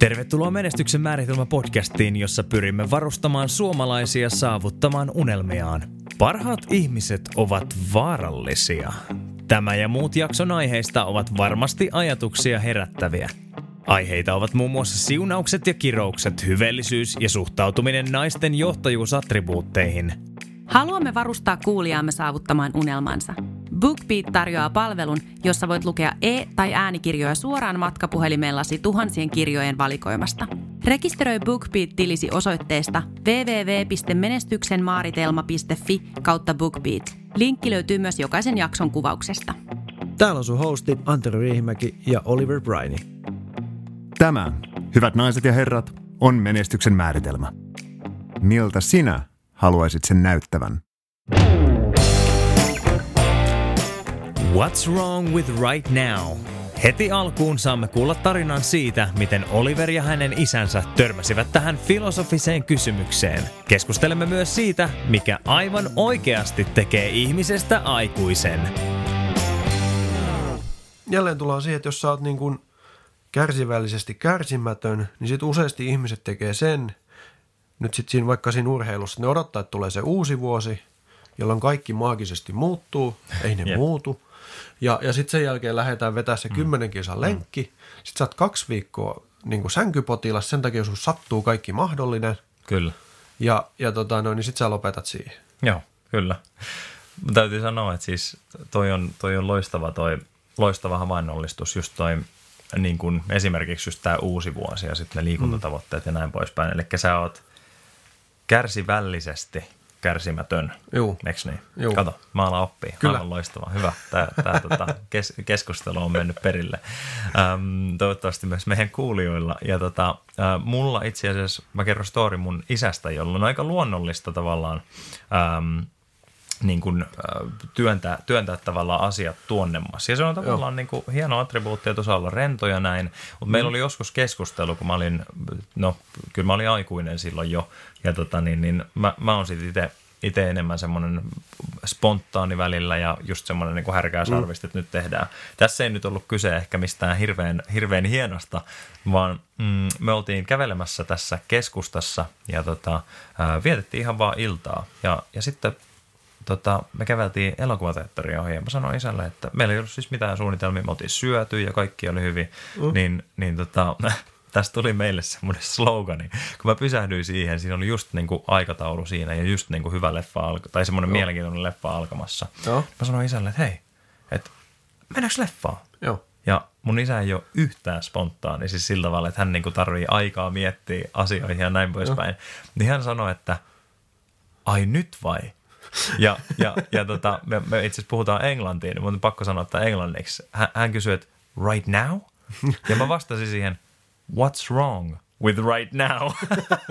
Tervetuloa Menestyksen määritelmä podcastiin, jossa pyrimme varustamaan suomalaisia saavuttamaan unelmiaan. Parhaat ihmiset ovat vaarallisia. Tämä ja muut jakson aiheista ovat varmasti ajatuksia herättäviä. Aiheita ovat muun muassa siunaukset ja kiroukset, hyvellisyys ja suhtautuminen naisten johtajuusattribuutteihin. Haluamme varustaa kuulijaamme saavuttamaan unelmansa. BookBeat tarjoaa palvelun, jossa voit lukea e- tai äänikirjoja suoraan matkapuhelimellasi tuhansien kirjojen valikoimasta. Rekisteröi BookBeat-tilisi osoitteesta www.menestyksenmaaritelma.fi kautta BookBeat. Linkki löytyy myös jokaisen jakson kuvauksesta. Täällä on sun hostit Antero Riihimäki ja Oliver Briney. Tämä, hyvät naiset ja herrat, on menestyksen määritelmä. Miltä sinä haluaisit sen näyttävän? What's wrong with right now? Heti alkuun saamme kuulla tarinan siitä, miten Oliver ja hänen isänsä törmäsivät tähän filosofiseen kysymykseen. Keskustelemme myös siitä, mikä aivan oikeasti tekee ihmisestä aikuisen. Jälleen tullaan siihen, että jos sä oot niin kuin kärsivällisesti kärsimätön, niin sit useasti ihmiset tekee sen, nyt sitten siinä vaikka siinä urheilussa, ne odottaa, että tulee se uusi vuosi, jolloin kaikki maagisesti muuttuu, ei ne muutu. Ja, ja sitten sen jälkeen lähdetään vetää se kymmenen kilsan lenkki. Sitten sä oot kaksi viikkoa niin kuin sänkypotilas, sen takia sun sattuu kaikki mahdollinen. Kyllä. Ja, ja tota, no, niin sitten sä lopetat siihen. Joo, kyllä. Täytyy sanoa, että siis toi on, toi on loistava, toi, loistava havainnollistus, just toi niin kuin esimerkiksi just tämä uusi vuosi ja sitten ne liikuntatavoitteet mm. ja näin poispäin. Eli sä oot kärsivällisesti kärsimätön. Juu. Eiks niin? Juu. Kato, mä alan oppia. Kyllä. Aivan loistava. Hyvä. Tämä, tämä tota, kes, keskustelu on mennyt perille. Ähm, toivottavasti myös meidän kuulijoilla. Ja tota, äh, mulla itse asiassa, mä kerron story mun isästä, jolla on aika luonnollista tavallaan ähm, niin kuin, työntää, työntää tavallaan asiat tuonnemmas. Ja se on tavallaan niin kuin, hieno attribuutti, että osaa olla rento ja näin. Mutta mm. meillä oli joskus keskustelu, kun mä olin, no kyllä mä olin aikuinen silloin jo, ja tota, niin, niin mä, mä oon sitten itse itse enemmän semmoinen spontaani välillä ja just semmoinen niin härkää sarvista, että nyt tehdään. Tässä ei nyt ollut kyse ehkä mistään hirveän, hirveän hienosta, vaan mm, me oltiin kävelemässä tässä keskustassa ja tota, ää, vietettiin ihan vaan iltaa. Ja, ja sitten tota, me käveltiin elokuvateatteria ohi ja mä sanoin isälle, että meillä ei ollut siis mitään suunnitelmia, me oltiin syöty ja kaikki oli hyvin, mm. niin, niin tota, tästä tuli meille semmoinen slogani. Kun mä pysähdyin siihen, siinä oli just niin kuin aikataulu siinä ja just niin kuin hyvä leffa, alka- tai semmoinen mielenkiintoinen leffa alkamassa. Joo. Mä sanoin isälle, että hei, että mennäänkö leffaan? Joo. Ja mun isä ei ole yhtään spontaani, siis sillä tavalla, että hän niinku tarvii aikaa miettiä asioihin ja näin poispäin. Niin hän sanoi, että ai nyt vai? Ja, ja, ja tota, me, me itse asiassa puhutaan englantiin, niin mun on pakko sanoa, että englanniksi. Hän, hän kysyi, että right now? Ja mä vastasin siihen, what's wrong with right now?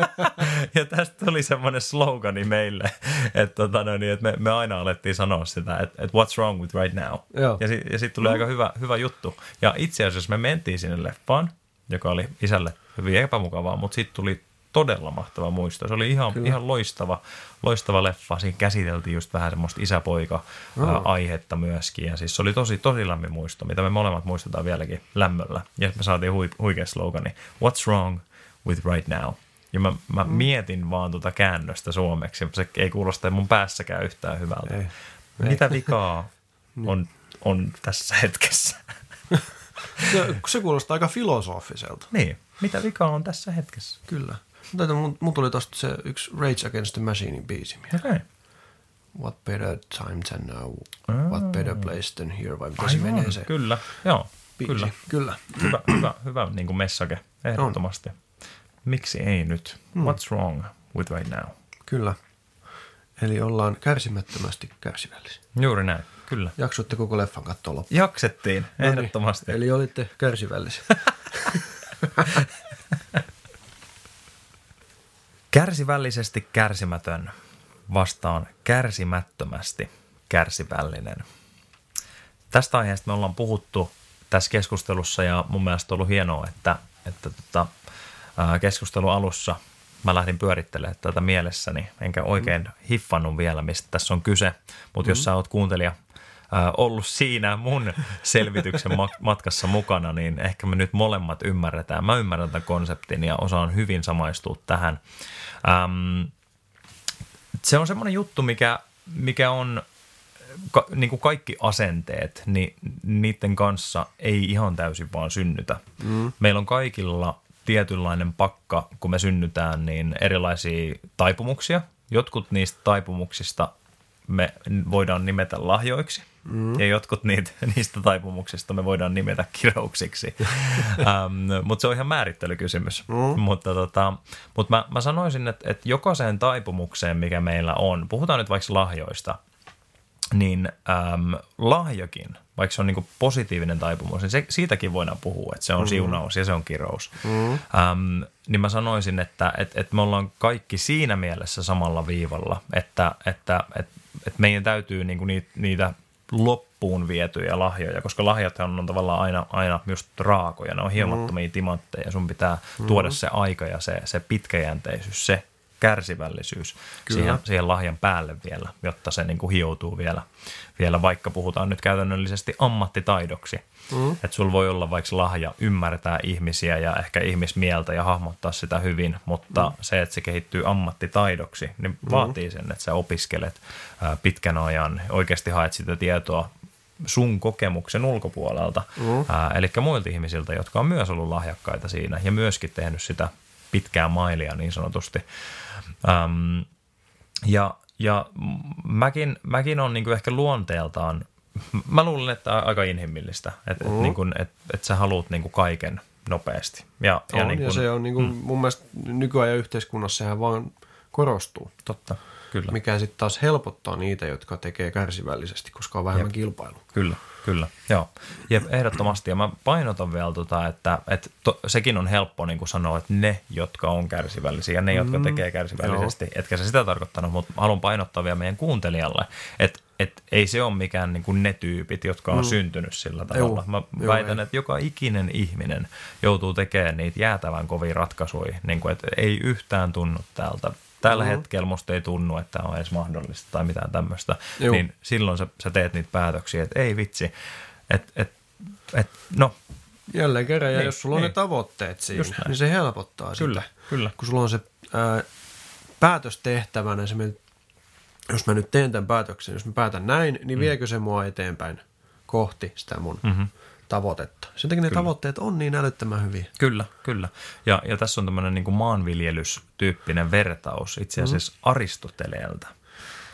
ja tästä tuli semmoinen slogani meille, että, tota, no niin, että me, me aina alettiin sanoa sitä, että, että what's wrong with right now? Joo. Ja, si, ja sitten tuli aika hyvä, hyvä juttu. Ja itse asiassa me mentiin sinne leffaan, joka oli isälle hyvin epämukavaa, mutta sitten tuli todella mahtava muisto. Se oli ihan, ihan loistava, loistava leffa. Siinä käsiteltiin just vähän semmoista isäpoika-aihetta myöskin. Ja siis se oli tosi, tosi lämmin muisto, mitä me molemmat muistetaan vieläkin lämmöllä. Ja me saatiin hui, huikea slogani, what's wrong with right now? Ja mä, mä mm. mietin vaan tuota käännöstä suomeksi. Se ei kuulosta mun päässäkään yhtään hyvältä. Ei. Mitä vikaa on, on tässä hetkessä? Se, se kuulostaa aika filosofiselta. niin, mitä vikaa on tässä hetkessä? Kyllä. Mutta mun, mun tuli tosta se yksi Rage Against the Machinein biisi mieleen. Okei. Okay. What better time than now, what better place than here, vai miten se menee se Kyllä, joo, biisi. kyllä. Kyllä. Hyvä, hyvä, hyvä niin kuin message, ehdottomasti. Miksi ei nyt? Hmm. What's wrong with right now? Kyllä. Eli ollaan kärsimättömästi kärsivällisiä. Juuri näin, kyllä. Jaksoitte koko leffan katsoa loppuun. Jaksettiin, ehdottomasti. No niin, Eli olitte kärsivällisiä. Kärsivällisesti kärsimätön vastaan kärsimättömästi kärsivällinen. Tästä aiheesta me ollaan puhuttu tässä keskustelussa ja mun mielestä on ollut hienoa, että, että tota, keskustelun alussa mä lähdin pyörittelemään tätä mielessäni, enkä oikein hiffannut vielä, mistä tässä on kyse. Mutta jos sä oot kuuntelija ollut siinä mun selvityksen matkassa mukana, niin ehkä me nyt molemmat ymmärretään. Mä ymmärrän tämän konseptin ja osaan hyvin samaistua tähän. Ähm, se on semmoinen juttu, mikä, mikä on ka, niin kuin kaikki asenteet, niin niiden kanssa ei ihan täysin vaan synnytä. Mm. Meillä on kaikilla tietynlainen pakka, kun me synnytään, niin erilaisia taipumuksia. Jotkut niistä taipumuksista me voidaan nimetä lahjoiksi mm. ja jotkut niitä, niistä taipumuksista me voidaan nimetä kirouksiksi. um, mutta se on ihan määrittelykysymys. Mm. Mutta, tota, mutta mä, mä sanoisin, että, että jokaiseen taipumukseen, mikä meillä on, puhutaan nyt vaikka lahjoista, niin äm, lahjakin, vaikka se on niin positiivinen taipumus, niin se, siitäkin voidaan puhua, että se on mm. siunaus ja se on kirous. Mm. Äm, niin mä sanoisin, että et, et me ollaan kaikki siinä mielessä samalla viivalla, että, että et, et meidän täytyy niin niitä, niitä loppuun vietyjä lahjoja, koska lahjat on tavallaan aina, aina myös raakoja, ne on hiemattomia mm. timantteja, sun pitää mm. tuoda se aika ja se, se pitkäjänteisyys, se kärsivällisyys siihen, siihen lahjan päälle vielä, jotta se niin kuin hioutuu vielä, vielä, vaikka puhutaan nyt käytännöllisesti ammattitaidoksi. Mm. Että sulla voi olla vaikka lahja ymmärtää ihmisiä ja ehkä ihmismieltä ja hahmottaa sitä hyvin, mutta mm. se, että se kehittyy ammattitaidoksi, niin mm. vaatii sen, että sä opiskelet pitkän ajan, oikeasti haet sitä tietoa sun kokemuksen ulkopuolelta, mm. eli muilta ihmisiltä, jotka on myös ollut lahjakkaita siinä ja myöskin tehnyt sitä pitkää mailia niin sanotusti. Um, ja, ja mäkin, mäkin on niin ehkä luonteeltaan, mä luulen, että aika inhimillistä, että mm. et, niin et, et sä haluat niin kaiken nopeasti. Ja, on, ja, niin kun, ja se on niin kuin, mm. mun mielestä nykyajan yhteiskunnassa sehän vaan korostuu. Totta, kyllä. Mikä sitten taas helpottaa niitä, jotka tekee kärsivällisesti, koska on vähemmän Jep. kilpailu. Kyllä. Kyllä, joo. Ja ehdottomasti. Ja mä painotan vielä, tota, että, että to, sekin on helppo niin kuin sanoa, että ne, jotka on kärsivällisiä ja ne, jotka mm, tekee kärsivällisesti, joo. etkä se sitä tarkoittanut, mutta haluan painottaa vielä meidän kuuntelijalle, että et ei se ole mikään niin kuin ne tyypit, jotka on mm. syntynyt sillä tavalla. Mä Joo, väitän, ei. että joka ikinen ihminen joutuu tekemään niitä jäätävän kovia ratkaisuja, niin kuin, että ei yhtään tunnu täältä tällä mm-hmm. hetkellä musta ei tunnu, että on edes mahdollista tai mitään tämmöistä, Juh. niin silloin sä, sä teet niitä päätöksiä, että ei vitsi, että et, et, no. Jälleen kerran, ja niin, jos sulla on niin. ne tavoitteet siinä, niin se helpottaa kyllä, sitä. Kyllä, Kun sulla on se ää, päätös tehtävänä, se jos mä nyt teen tämän päätöksen, jos mä päätän näin, niin mm. viekö se mua eteenpäin kohti sitä mun mm-hmm tavoitetta. Sen takia ne kyllä. tavoitteet on niin älyttömän hyviä. Kyllä, kyllä. Ja, ja tässä on tämmöinen niin maanviljelystyyppinen vertaus itse asiassa mm. Aristoteleelta.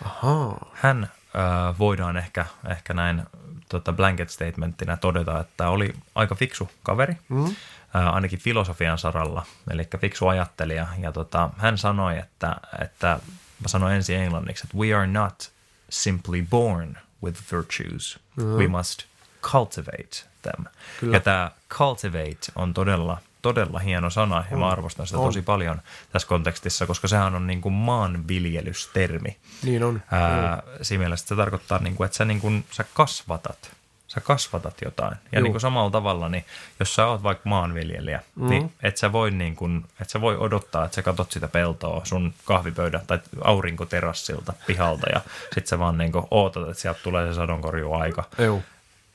Ahaa. Hän äh, voidaan ehkä, ehkä näin tota blanket statementtina todeta, että oli aika fiksu kaveri, mm. äh, ainakin filosofian saralla, eli fiksu ajattelija. Ja tota, hän sanoi, että, että mä sanoin ensin englanniksi, että we are not simply born with virtues. Mm. We must cultivate them. Kyllä. Ja tämä cultivate on todella, todella hieno sana ja on. mä arvostan sitä on. tosi paljon tässä kontekstissa, koska sehän on niin kuin maanviljelystermi. Niin on. Ää, siinä mielessä se tarkoittaa, niin kuin, että sä, niin kuin, sä kasvatat sä kasvatat jotain. Ja niin kuin samalla tavalla, niin jos sä oot vaikka maanviljelijä, mm. niin et sä, voi niin kuin, et sä voi odottaa, että sä katot sitä peltoa sun kahvipöydä tai aurinkoterassilta pihalta ja sit sä vaan niin kuin ootat, että sieltä tulee se sadonkorjuaika. Joo.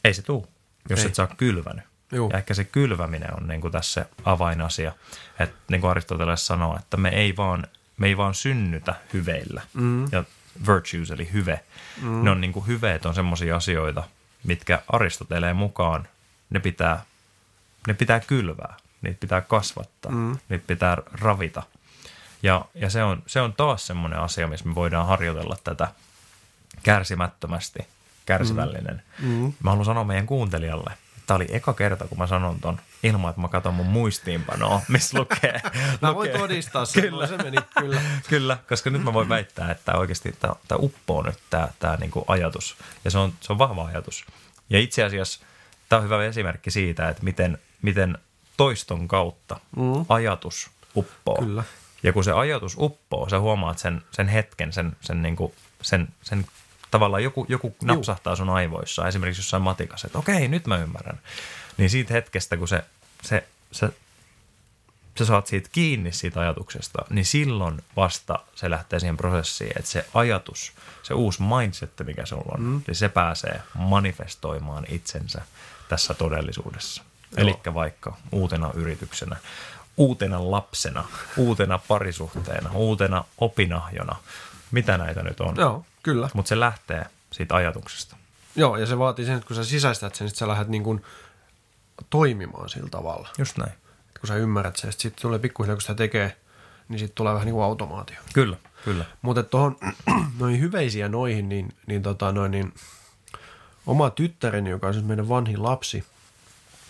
Ei se tuu jos Ei. et ole kylvänyt. Juu. Ja ehkä se kylväminen on niin kuin tässä avainasia. Että niin kuin Aristoteles sanoo, että me ei vaan, me ei vaan synnytä hyveillä. Mm. Ja virtues eli hyve. Mm. Ne on niin kuin hyveet on semmoisia asioita, mitkä Aristoteleen mukaan ne pitää, ne pitää kylvää. Niitä pitää kasvattaa. Mm. Niitä pitää ravita. Ja, ja se, on, se on taas semmoinen asia, missä me voidaan harjoitella tätä kärsimättömästi – kärsivällinen. Mm. mm. Mä haluan sanoa meidän kuuntelijalle, Tämä oli eka kerta, kun mä sanon ton ilman, että mä katson mun muistiinpanoa, missä lukee. mä voin todistaa sen, kyllä. se meni kyllä. kyllä, koska nyt mä voin väittää, että oikeasti tämä, uppoo nyt tämä, niin kuin ajatus. Ja se on, se on vahva ajatus. Ja itse asiassa tämä on hyvä esimerkki siitä, että miten, miten toiston kautta mm. ajatus uppoo. Kyllä. Ja kun se ajatus uppoo, sä huomaat sen, sen hetken, sen, sen, niin kuin, sen, sen tavallaan joku, joku napsahtaa sun aivoissa, esimerkiksi jossain matikassa, että okei, nyt mä ymmärrän. Niin siitä hetkestä, kun se, se, se, sä saat siitä kiinni siitä ajatuksesta, niin silloin vasta se lähtee siihen prosessiin, että se ajatus, se uusi mindset, mikä sulla on, mm. niin se pääsee manifestoimaan itsensä tässä todellisuudessa. Eli vaikka uutena yrityksenä, uutena lapsena, uutena parisuhteena, uutena opinahjona, mitä näitä nyt on. Joo, kyllä. Mutta se lähtee siitä ajatuksesta. Joo, ja se vaatii sen, että kun sä sisäistät sen, sitten sä lähdet niin kuin toimimaan sillä tavalla. Just näin. Et kun sä ymmärrät sen, sitten tulee pikkuhiljaa, kun sitä tekee, niin sitten tulee vähän niin kuin automaatio. Kyllä, kyllä. Mutta tuohon noihin hyveisiä noihin, niin, niin, tota, noin, niin oma tyttäreni, joka on siis meidän vanhin lapsi,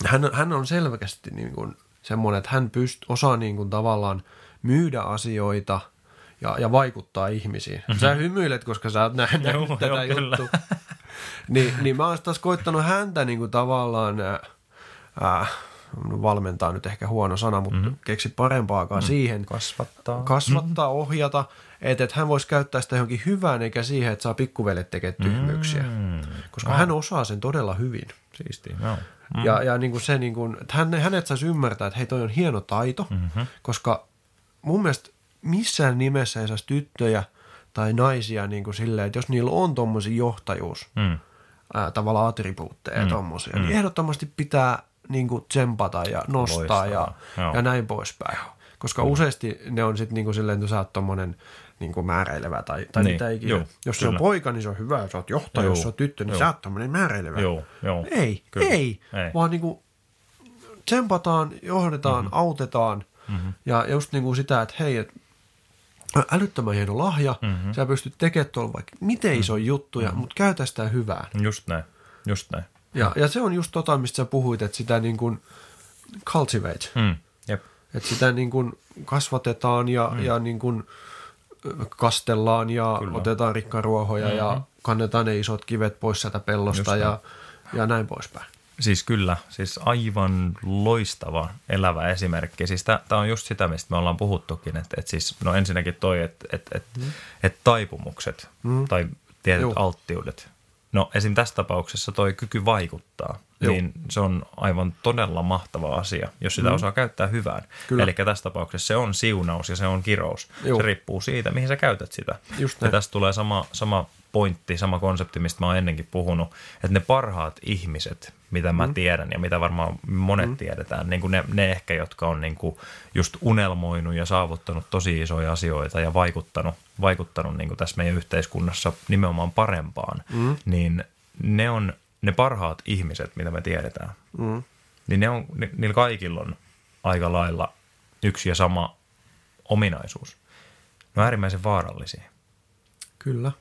hän, hän on selvästi niin kuin semmoinen, että hän pyst, osaa niin kuin tavallaan myydä asioita ja, ja vaikuttaa ihmisiin. Mm-hmm. Sä hymyilet, koska sä oot nähnyt Joo, tätä joo, kyllä. juttua. niin, niin mä oon taas koittanut häntä niin kuin tavallaan, ää, valmentaa nyt ehkä huono sana, mutta mm-hmm. keksi parempaakaan mm. siihen. Kasvattaa. Kasvattaa, ohjata, että, että hän voisi käyttää sitä johonkin hyvään, eikä siihen, että saa pikkuvelet tekemään tyhmyyksiä. Mm. Koska hän osaa sen todella hyvin. Siistiä, joo. Mm. Ja, ja niin kuin se, niin kuin, että hän, hänet saisi ymmärtää, että hei, toi on hieno taito, mm-hmm. koska mun mielestä missään nimessä ei saisi tyttöjä tai naisia niin kuin silleen, että jos niillä on tommosia johtajuus, Mm. ää, tavallaan attribuutteja mm. Mm. tommosia, niin ehdottomasti pitää niin kuin tsempata ja nostaa ja, joo. ja näin poispäin. Koska useasti ne on sitten niin kuin silleen, että sä oot tommonen niin kuin määräilevä tai, tai Niin, mitä ikinä. joo, jos se on poika, niin se on hyvä. Jos sä oot johtaja, Joo, jos sä oot tyttö, niin joo. sä oot tommonen määräilevä. Joo, joo. Ei, Kyllä. ei, Ei. vaan niin kuin tsempataan, johdetaan, mm-hmm. autetaan mm-hmm. ja just niin kuin sitä, että hei, et, älyttömän hieno lahja, mm-hmm. sä pystyt tekemään tuolla vaikka miten iso mm-hmm. juttuja, mutta käytä sitä hyvään. Just näin, just näin. Ja, ja se on just tota, mistä sä puhuit, että sitä niin kuin cultivate, Mm. Jep. että sitä niin kuin kasvatetaan ja, mm. ja niin kuin kastellaan ja Kyllä. otetaan rikkaruohoja mm-hmm. ja kannetaan ne isot kivet pois sieltä pellosta Just ja, ja näin poispäin. Siis kyllä, siis aivan loistava elävä esimerkki. Siis tämä on just sitä, mistä me ollaan puhuttukin, että et siis, no ensinnäkin toi, että et, et, mm. et taipumukset mm. tai tietyt Juu. alttiudet. No esim. tässä tapauksessa toi kyky vaikuttaa, Juu. niin se on aivan todella mahtava asia, jos sitä mm. osaa käyttää hyvään. Eli tässä tapauksessa se on siunaus ja se on kirous. Juu. Se riippuu siitä, mihin sä käytät sitä. Just ja tästä tulee sama, sama pointti, sama konsepti, mistä mä oon ennenkin puhunut, että ne parhaat ihmiset, mitä mä mm. tiedän ja mitä varmaan monet mm. tiedetään, niin kuin ne, ne ehkä, jotka on niin kuin just unelmoinut ja saavuttanut tosi isoja asioita ja vaikuttanut, vaikuttanut niin kuin tässä meidän yhteiskunnassa nimenomaan parempaan, mm. niin ne on ne parhaat ihmiset, mitä me tiedetään. Mm. Niin ne on, ni, niillä kaikilla on aika lailla yksi ja sama ominaisuus. Ne on äärimmäisen vaarallisia. Kyllä.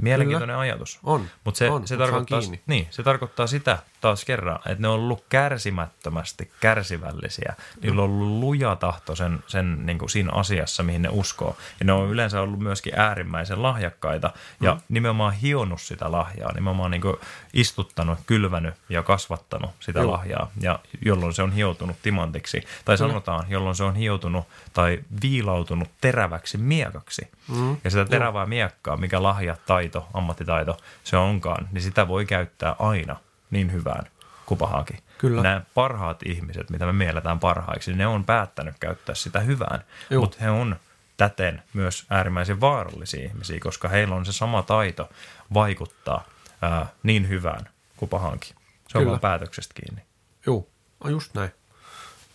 Mielenkiintoinen ajatus. On, Mutta se, on, se, tarkoittaa, niin, se tarkoittaa sitä taas kerran, että ne on ollut kärsimättömästi kärsivällisiä. Niillä on ollut luja tahto sen, sen niin kuin siinä asiassa, mihin ne uskoo. Ja ne on yleensä ollut myöskin äärimmäisen lahjakkaita ja Mm. nimenomaan hionnut sitä lahjaa. Nimenomaan niin kuin istuttanut, kylvänyt ja kasvattanut sitä Joo. lahjaa, ja jolloin se on hioutunut timantiksi. Tai sanotaan, jolloin se on hioutunut tai viilautunut teräväksi miekaksi. Mm. Ja sitä terävää miekkaa, mikä lahja, taito, ammattitaito se onkaan, niin sitä voi käyttää aina niin hyvään kuin pahaakin. Kyllä. Nämä parhaat ihmiset, mitä me mielletään parhaiksi, niin ne on päättänyt käyttää sitä hyvään. Mutta he on täten myös äärimmäisen vaarallisia ihmisiä, koska heillä on se sama taito vaikuttaa ää, niin hyvään kuin pahankin. Se on Kyllä. vaan päätöksestä kiinni. Joo, on just näin.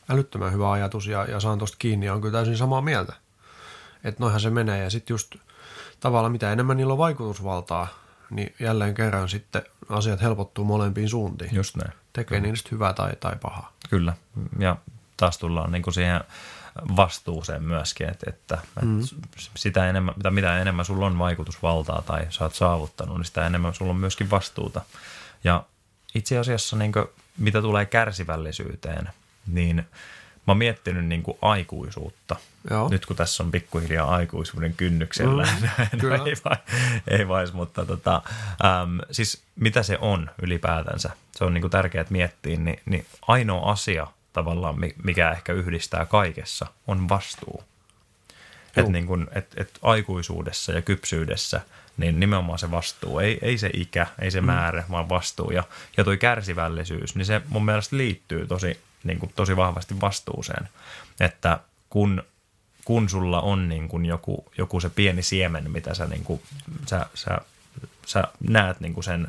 Älyttömän hyvä ajatus ja, ja saan tosta kiinni ja on kyllä täysin samaa mieltä. Että noihän se menee ja sitten just tavallaan mitä enemmän niillä on vaikutusvaltaa, niin jälleen kerran sitten asiat helpottuu molempiin suuntiin. Just näin. Tekee niistä hyvää tai, tai pahaa. Kyllä, ja taas tullaan niin kuin siihen vastuuseen myöskin, että, että, mm. sitä enemmän, mitä, mitä enemmän sulla on vaikutusvaltaa tai sä oot saavuttanut, niin sitä enemmän sulla on myöskin vastuuta. Ja itse asiassa niin kuin, mitä tulee kärsivällisyyteen, niin mä oon miettinyt niin kuin aikuisuutta. Joo. Nyt kun tässä on pikkuhiljaa aikuisuuden kynnyksellä, Mm, no, ei, vai, ei vais, mutta tota, äm, siis mitä se on ylipäätänsä, se on niin kuin tärkeää miettiä, niin, niin ainoa asia tavallaan, mi- mikä ehkä yhdistää kaikessa, on vastuu. Että niin kuin, et, et aikuisuudessa ja kypsyydessä, niin nimenomaan se vastuu, ei, ei se ikä, ei se määrä, vaan vastuu. Ja, ja toi kärsivällisyys, niin se mun mielestä liittyy tosi niin kuin tosi vahvasti vastuuseen. Että kun, kun sulla on niin kuin joku, joku se pieni siemen, mitä sä, niin kuin, sä, sä, sä näet niin kuin sen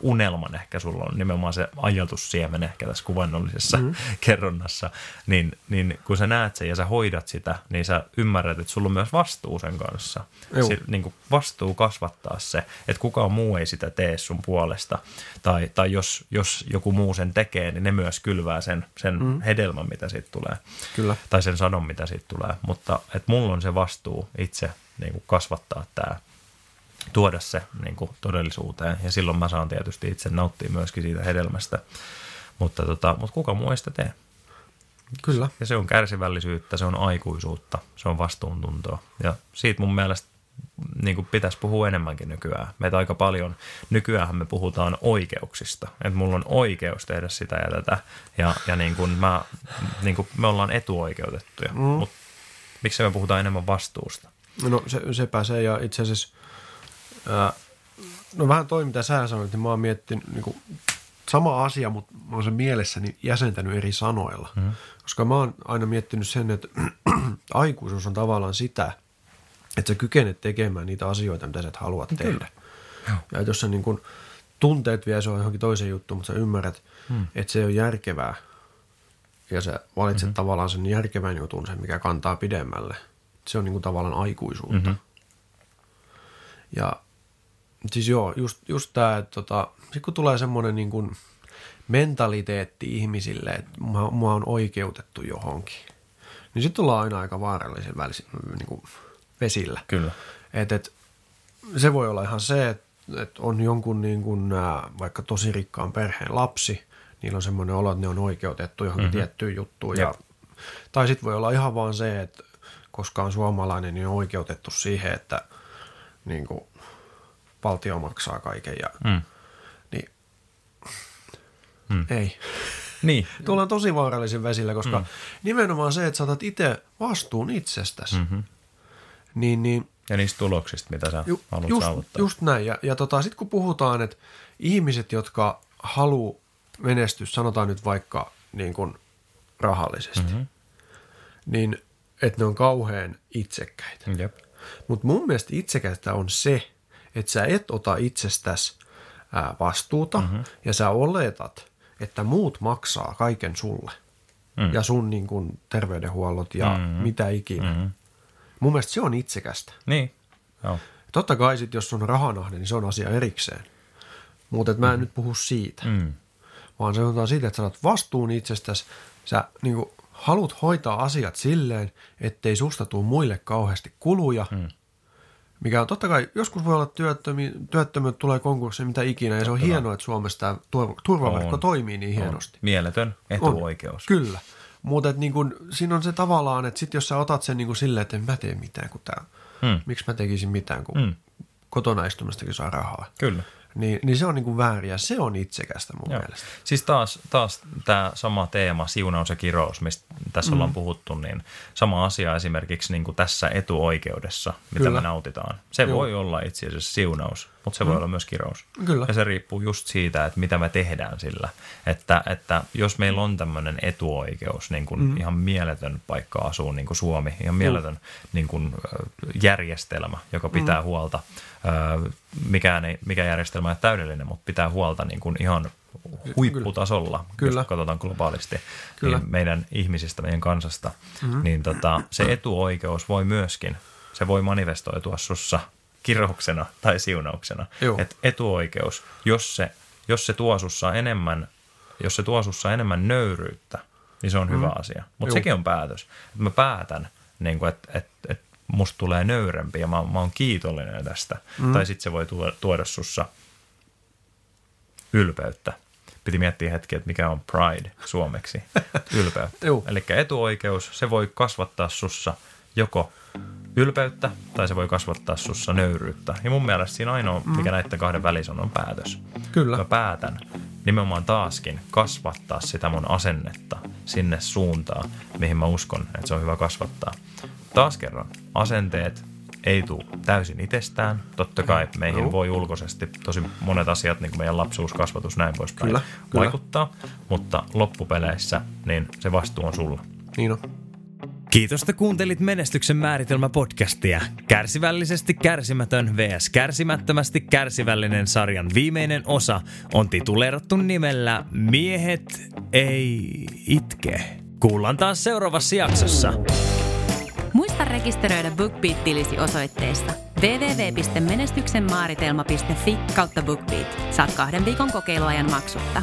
unelman ehkä sulla on nimenomaan se ajatussiemen ehkä tässä kuvannollisessa mm. kerronnassa, niin, niin kun sä näet sen ja sä hoidat sitä, niin sä ymmärrät, että sulla on myös vastuu sen kanssa. Si, niin kuin vastuu kasvattaa se, että kukaan muu ei sitä tee sun puolesta. Tai, tai jos, jos joku muu sen tekee, niin ne myös kylvää sen, sen mm. hedelmän, mitä siitä tulee. Kyllä. Tai sen sanon, mitä siitä tulee. Mutta että mulla on se vastuu itse niin kuin kasvattaa tämä tuoda se niin kuin todellisuuteen. Ja silloin mä saan tietysti itse nauttia myöskin siitä hedelmästä. Mutta, tota, mutta kuka muu ei sitä tee? Kyllä. Ja se on kärsivällisyyttä, se on aikuisuutta, se on vastuuntuntoa. Ja siitä mun mielestä niin kuin pitäisi puhua enemmänkin nykyään. Meitä aika paljon, nykyään me puhutaan oikeuksista. Että mulla on oikeus tehdä sitä ja tätä. Ja, ja niin kuin mä, niin kuin me ollaan etuoikeutettuja. Mm. Mutta miksi me puhutaan enemmän vastuusta? No se, sepä se ja itse asiassa no vähän toi, mitä sä sanoit, niin mä oon miettinyt niin kuin, sama asia, mutta mä oon sen mielessäni jäsentänyt eri sanoilla. Mm. Koska mä oon aina miettinyt sen, että aikuisuus on tavallaan sitä, että sä kykenet tekemään niitä asioita, mitä sä et halua tehdä. Kyllä. Ja jos sä niin kun, tunteet vie, se on johonkin toiseen juttuun, mutta sä ymmärrät, mm. että se ei ole järkevää. Ja sä valitset mm-hmm. tavallaan sen järkevän jutun, sen mikä kantaa pidemmälle. Se on niin kuin tavallaan aikuisuutta. Mm-hmm. Ja Siis joo, just, just tämä, että tota, sit kun tulee semmoinen niin kuin mentaliteetti ihmisille, että mua, mua on oikeutettu johonkin, niin sitten tullaan aina aika vaarallisen välisi, niin kuin vesillä. Kyllä. Et, et, se voi olla ihan se, että et on jonkun niin kuin, vaikka tosi rikkaan perheen lapsi, niillä on semmoinen olo, että ne on oikeutettu johonkin mm-hmm. tiettyyn juttuun. Ja, tai sitten voi olla ihan vaan se, että koska on suomalainen, niin on oikeutettu siihen, että niin kuin, valtio maksaa kaiken ja mm. niin mm. ei. Niin. Tullaan tosi vaarallisen vesille, koska mm. nimenomaan se, että saatat itse vastuun itsestäsi, mm-hmm. niin, niin ja niistä tuloksista, mitä sä ju, haluat just, saavuttaa. Just näin. Ja, ja tota, sitten kun puhutaan, että ihmiset, jotka haluaa menestyä, sanotaan nyt vaikka niin kuin rahallisesti, mm-hmm. niin että ne on kauhean itsekkäitä. Mutta mun mielestä itsekästä on se, että sä et ota itsestäsi vastuuta mm-hmm. ja sä oletat, että muut maksaa kaiken sulle mm. ja sun niin kuin, terveydenhuollot ja mm-hmm. mitä ikinä. Mm-hmm. Mun mielestä se on itsekästä. Niin, Joo. Totta kai sit, jos on rahanahne, niin se on asia erikseen. Mutta mä en mm. nyt puhu siitä, mm. vaan se on siitä, että sä otat vastuun itsestäsi, sä niin kuin, haluat hoitaa asiat silleen, ettei susta tule muille kauheasti kuluja, mm mikä on totta kai, joskus voi olla työttömi, työttömyyttä, tulee konkurssi, mitä ikinä, ja se on hienoa, että Suomessa tämä turvaverkko on. toimii niin hienosti. On. Mieletön etuoikeus. On. Kyllä, mutta niin kun, siinä on se tavallaan, että sit jos sä otat sen niin silleen, että en mä tee mitään kuin tämä, hmm. miksi mä tekisin mitään, kun hmm. kotona istumistakin saa rahaa. Kyllä niin, niin se on niin kuin väärin ja se on itsekästä mun Joo. mielestä. Siis taas, taas tämä sama teema, siunaus ja kirous, mistä tässä mm. ollaan puhuttu, niin sama asia esimerkiksi niin kuin tässä etuoikeudessa, mitä Kyllä. me nautitaan. Se Joo. voi olla itse asiassa siunaus, mutta se mm. voi olla myös kirous. Kyllä. Ja se riippuu just siitä, että mitä me tehdään sillä. Että, että jos meillä on tämmöinen etuoikeus, niin kuin mm. ihan mieletön paikka asuu, niin kuin Suomi, ihan mieletön mm. niin kuin järjestelmä, joka pitää mm. huolta – mikään, ei, mikä järjestelmä ei ole täydellinen, mutta pitää huolta niin kuin ihan huipputasolla, Kyllä. jos katsotaan globaalisti, Kyllä. Niin meidän ihmisistä, meidän kansasta, mm-hmm. niin tota, se etuoikeus voi myöskin, se voi manifestoitua sussa kirouksena tai siunauksena. Et etuoikeus, jos se, jos se tuo sussa enemmän, jos se tuo sussa enemmän nöyryyttä, niin se on mm-hmm. hyvä asia. Mutta sekin on päätös. Että mä päätän, niin että et, et musta tulee nöyrempi ja mä, mä oon kiitollinen tästä. Mm. Tai sitten se voi tuoda, tuoda sussa ylpeyttä. Piti miettiä hetki, että mikä on pride suomeksi. Ylpeyttä. Eli etuoikeus, se voi kasvattaa sussa joko ylpeyttä tai se voi kasvattaa sussa nöyryyttä. Ja mun mielestä siinä ainoa, mm. mikä näiden kahden välissä on, on päätös. Kyllä. Mä päätän nimenomaan taaskin kasvattaa sitä mun asennetta sinne suuntaan, mihin mä uskon, että se on hyvä kasvattaa taas kerran, asenteet ei tule täysin itsestään. Totta kai meihin Joo. voi ulkoisesti tosi monet asiat, niin kuin meidän lapsuus, kasvatus, näin poispäin Kyllä, kyllä. vaikuttaa, mutta loppupeleissä niin se vastuu on sulla. Niin on. Kiitos, että kuuntelit Menestyksen määritelmä podcastia. Kärsivällisesti kärsimätön vs. kärsimättömästi kärsivällinen sarjan viimeinen osa on tituleerattu nimellä Miehet ei itke. Kuullaan taas seuraavassa jaksossa. Muista rekisteröidä BookBeat-tilisi osoitteessa www.menestyksenmaaritelma.fi kautta BookBeat. Saat kahden viikon kokeiluajan maksutta.